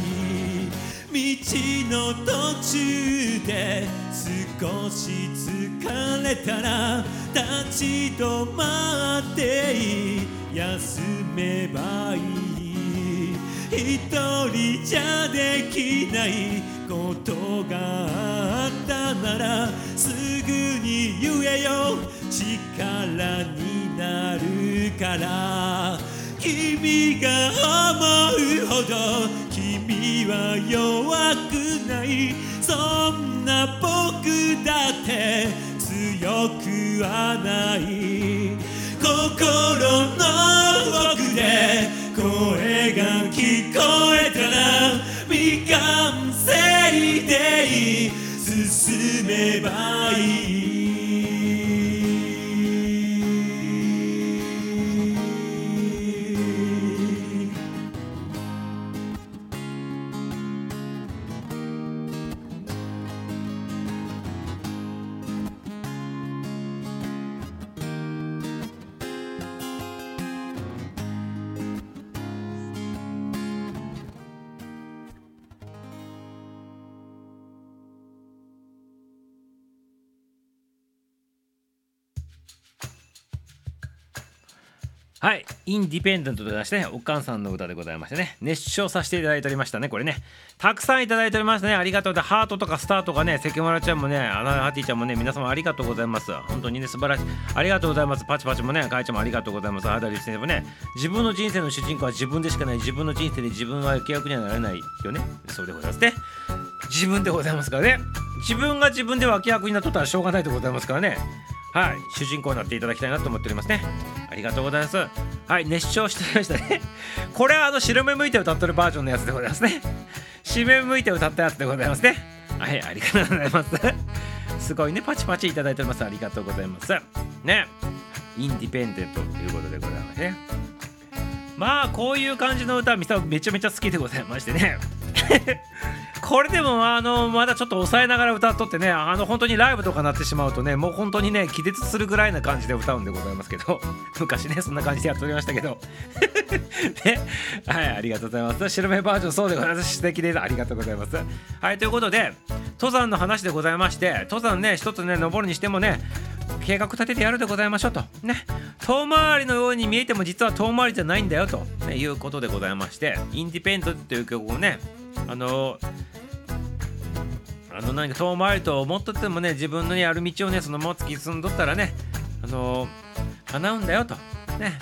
道の途中で少し疲れたら立ち止まっていい。休めばいい。一人じゃできない。ことがあったならすぐに言えよ力になるから。君が思うほど君は弱くない。そんな僕だって強くはない。心の奥で声が聞こえたら未完成でいい進めばいい。はい、インディペンデントと出してね、おかんさんの歌でございましてね、熱唱させていただいておりましたね、これね。たくさんいただいておりますね、ありがとうで、ハートとかスターとかね、関村ちゃんもね、アナハティちゃんもね、皆様ありがとうございます。本当にね、素晴らしい。ありがとうございます。パチパチもね、かいちゃんもありがとうございます。ハダリ先生もね、自分の人生の主人公は自分でしかない、自分の人生で自分は契約にはなれないよね。そうでございますね。自分でございますからね。自分が自分で脇役になっとったらしょうがないでございますからね。はい、主人公になっていただきたいなと思っておりますね。ありがとうございます。はい、熱唱しておりましたね。[LAUGHS] これはあの白目向いて歌ってるバージョンのやつでございますね。白目向いて歌ったやつでございますね。はい、ありがとうございます。[LAUGHS] すごいね、パチパチいただいております。ありがとうございます。ね、インディペンデントということでございますね。まあ、こういう感じの歌、みさめちゃめちゃ好きでございましてね。[LAUGHS] これでもあのまだちょっと抑えながら歌っとってねあの本当にライブとかなってしまうとねもう本当にね気絶するぐらいな感じで歌うんでございますけど [LAUGHS] 昔ねそんな感じでやっておりましたけど。[LAUGHS] ねはいありがとうございます。白目バージョンそうでございます。素敵です。ありがとうございます。はいということで登山の話でございまして登山ね一つね登るにしてもね計画立ててやるでございましょうと。ね遠回りのように見えても実は遠回りじゃないんだよと、ね、いうことでございましてインディペンドっていう曲をねあのあの何か遠回りと思っとってもね自分のやる道をねそのまま突き進んどったらねあの叶うんだよと。ね。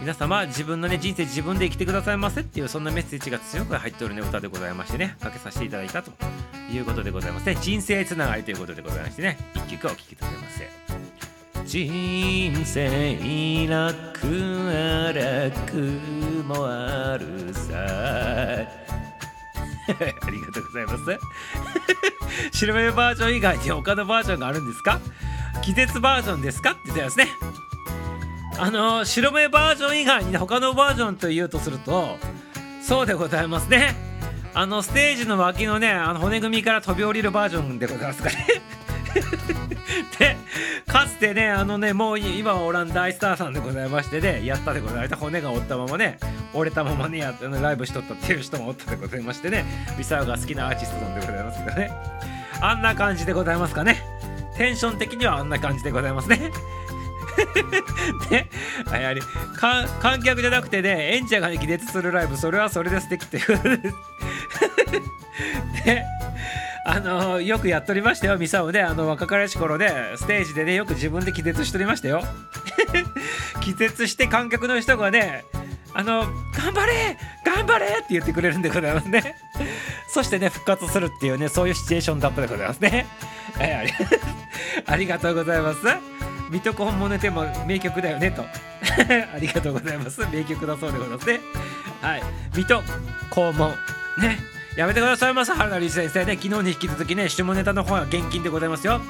皆様自分のね人生自分で生きてくださいませっていうそんなメッセージが強く入っておるね歌でございましてねかけさせていただいたということでございますね人生つながりということでございましてね一曲お聴きくださいませ。人生楽は楽もあるさ。ございます。[LAUGHS] 白目バージョン以外に他のバージョンがあるんですか？季節バージョンですか？って言ってますね。あの白目バージョン以外に他のバージョンと言うとするとそうでございますね。あのステージの脇のねあの骨組みから飛び降りるバージョンでございますかね。[LAUGHS] [LAUGHS] でかつてねあのねもう今はオランダ大スターさんでございましてねやったでございまして骨が折ったままね折れたままねやってライブしとったっていう人もおったでございましてねミサオが好きなアーティストなんでございますけどね。あんな感じでございますかね。テンション的にはあんな感じでございますね。[LAUGHS] であやはり観客じゃなくてね演者が気絶するライブそれはそれで素敵っていう。[LAUGHS] であのよくやっておりましたよ、ミサオね、あの若かりし頃で、ステージでね、よく自分で気絶しておりましたよ。[LAUGHS] 気絶して観客の人がね、あの、頑張れ頑張れって言ってくれるんでございますね。そしてね、復活するっていうね、そういうシチュエーションだったでございますね。えー、あり [LAUGHS] がとうございます。水戸黄門のテーマ名曲だよねと。[LAUGHS] ありがとうございます。名曲だそうでございますね。はい。水戸黄門。ね。やめてくださいませ原田理先生ね。昨日に引き続きね下ネタの方は厳禁でございますよ。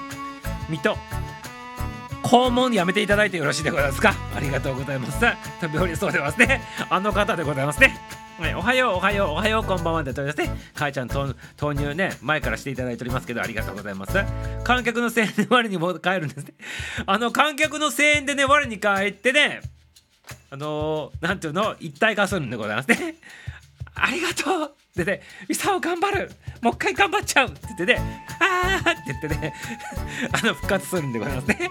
水戸肛門やめていただいてよろしいでございますか？ありがとうございます。飛び降りそうでますね。あの方でございますね。はい、おはようおはようおはようこんばんはでとりますね。かいちゃんと投入ね前からしていただいておりますけどありがとうございます。観客の声援で我にも帰るんですね。あの観客の声援でね我に帰ってねあのー、なんていうの？一体化するんでございますね。ありがとう。でね、ミサオ頑張るもう一回頑張っちゃうって言ってね、あーって言ってね、[LAUGHS] あの、復活するんでございますね。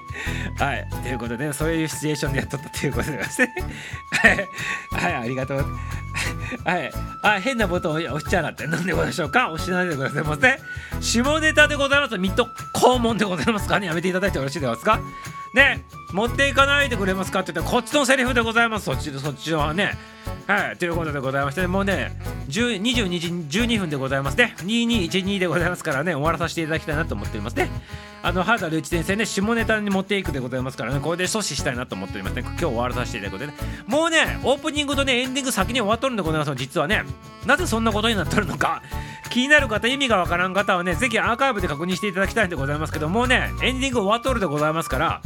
はい。ということで、ね、そういうシチュエーションでやっとったということでございますね。はい。ありがとう。はい。あ、変なボタンを押しちゃなって何でございましょうか？押しないでございますね。下ネタでございます。ミッド肛門でございますか？ねやめていただいてよろしいですか？ね、持っていかないでくれますか？って言ったら、こっちのセリフでございます。そっちの、そっちはね。はい、ということでございまして、もうね、22時12分でございますね。2212でございますからね、終わらさせていただきたいなと思っておりますね。あの、原田隆一先生ね、下ネタに持っていくでございますからね、これで阻止したいなと思っておりますね。今日終わらさせていただくことでね。もうね、オープニングとね、エンディング先に終わっとるんでございます実はね、なぜそんなことになっとるのか。気になる方、意味がわからん方はね、ぜひアーカイブで確認していただきたいんでございますけど、もうね、エンディング終わっとるでございますから、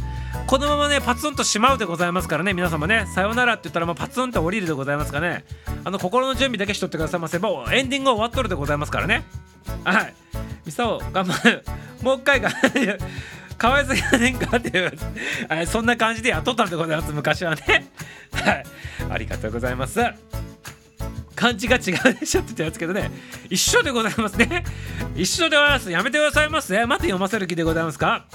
このままねパツンとしまうでございますからね皆様ねさよならって言ったらもうパツンと降りるでございますかねあの心の準備だけしとってくださいませもうエンディング終わっとるでございますからねはい。ミサオ頑張るもう一回がかわいすぎませんかっていうはいそんな感じでやっとったんでございます昔はね。はい。ありがとうございます。感じが違うでしょって言ったやつけどね。一緒でございます。ね一緒でございます。やめてくださいませまた読ませる気でございますか？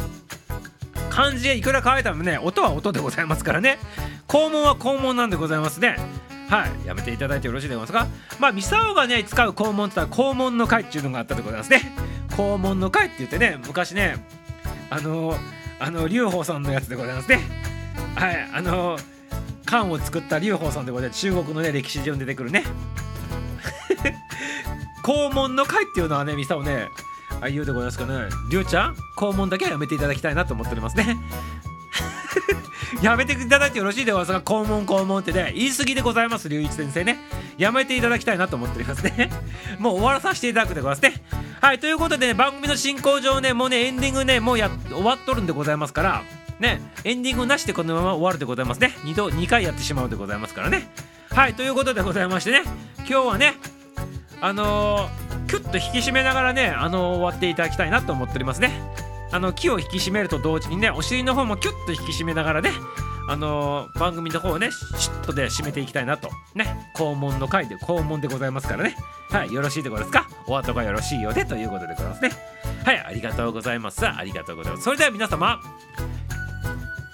漢字いくら変えたもね音は音でございますからね。肛門は肛門なんでございますね。はい。やめていただいてよろしいでございますか？まあミサオがね使う肛門って言ったら肛門の会っていうのがあったでございますね。肛門の会って言ってね昔ねあのあの劉邦さんのやつでございますね。はい。あの漢を作った劉邦さんでございます。中国のね歴史上に出てくるね。[LAUGHS] 肛門の会っていうのはねミサオねあ言うでございますかね。りゅうちゃん肛門だけはやめていただきたいなと思っておりますね。やめていただいてよろしいでございますか。肛門肛門ってね。言い過ぎでございます龍一先生ね。やめていただきたいなと思っておりますね。[LAUGHS] もう終わらさせていただくでございますね。はいということでね番組の進行上ねもうねエンディングねもうや終わっとるんでございますから。ねエンディングなしでこのまま終わるでございますね。2度2回やってしまうでございますからね。はいということでございましてね。今日はねあのー、キュッと引き締めながらね、あのー終わっていただきたいなと思っておりますね。あの木を引き締めると同時にね、お尻の方もキュッと引き締めながらね、あのー番組の方をね、シュッとで締めていきたいなと。ね、肛門の回で肛門でございますからね。はい、よろしいでございますか？お後がよろしいようでということでございますね。はい、ありがとうございます。ありがとうございます。それでは皆様、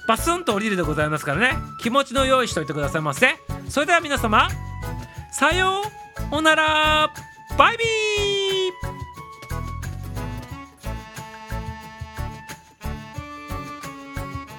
バスンと降りるでございますからね、気持ちの用意しといてくださいませ。それでは皆様、さようならバイビー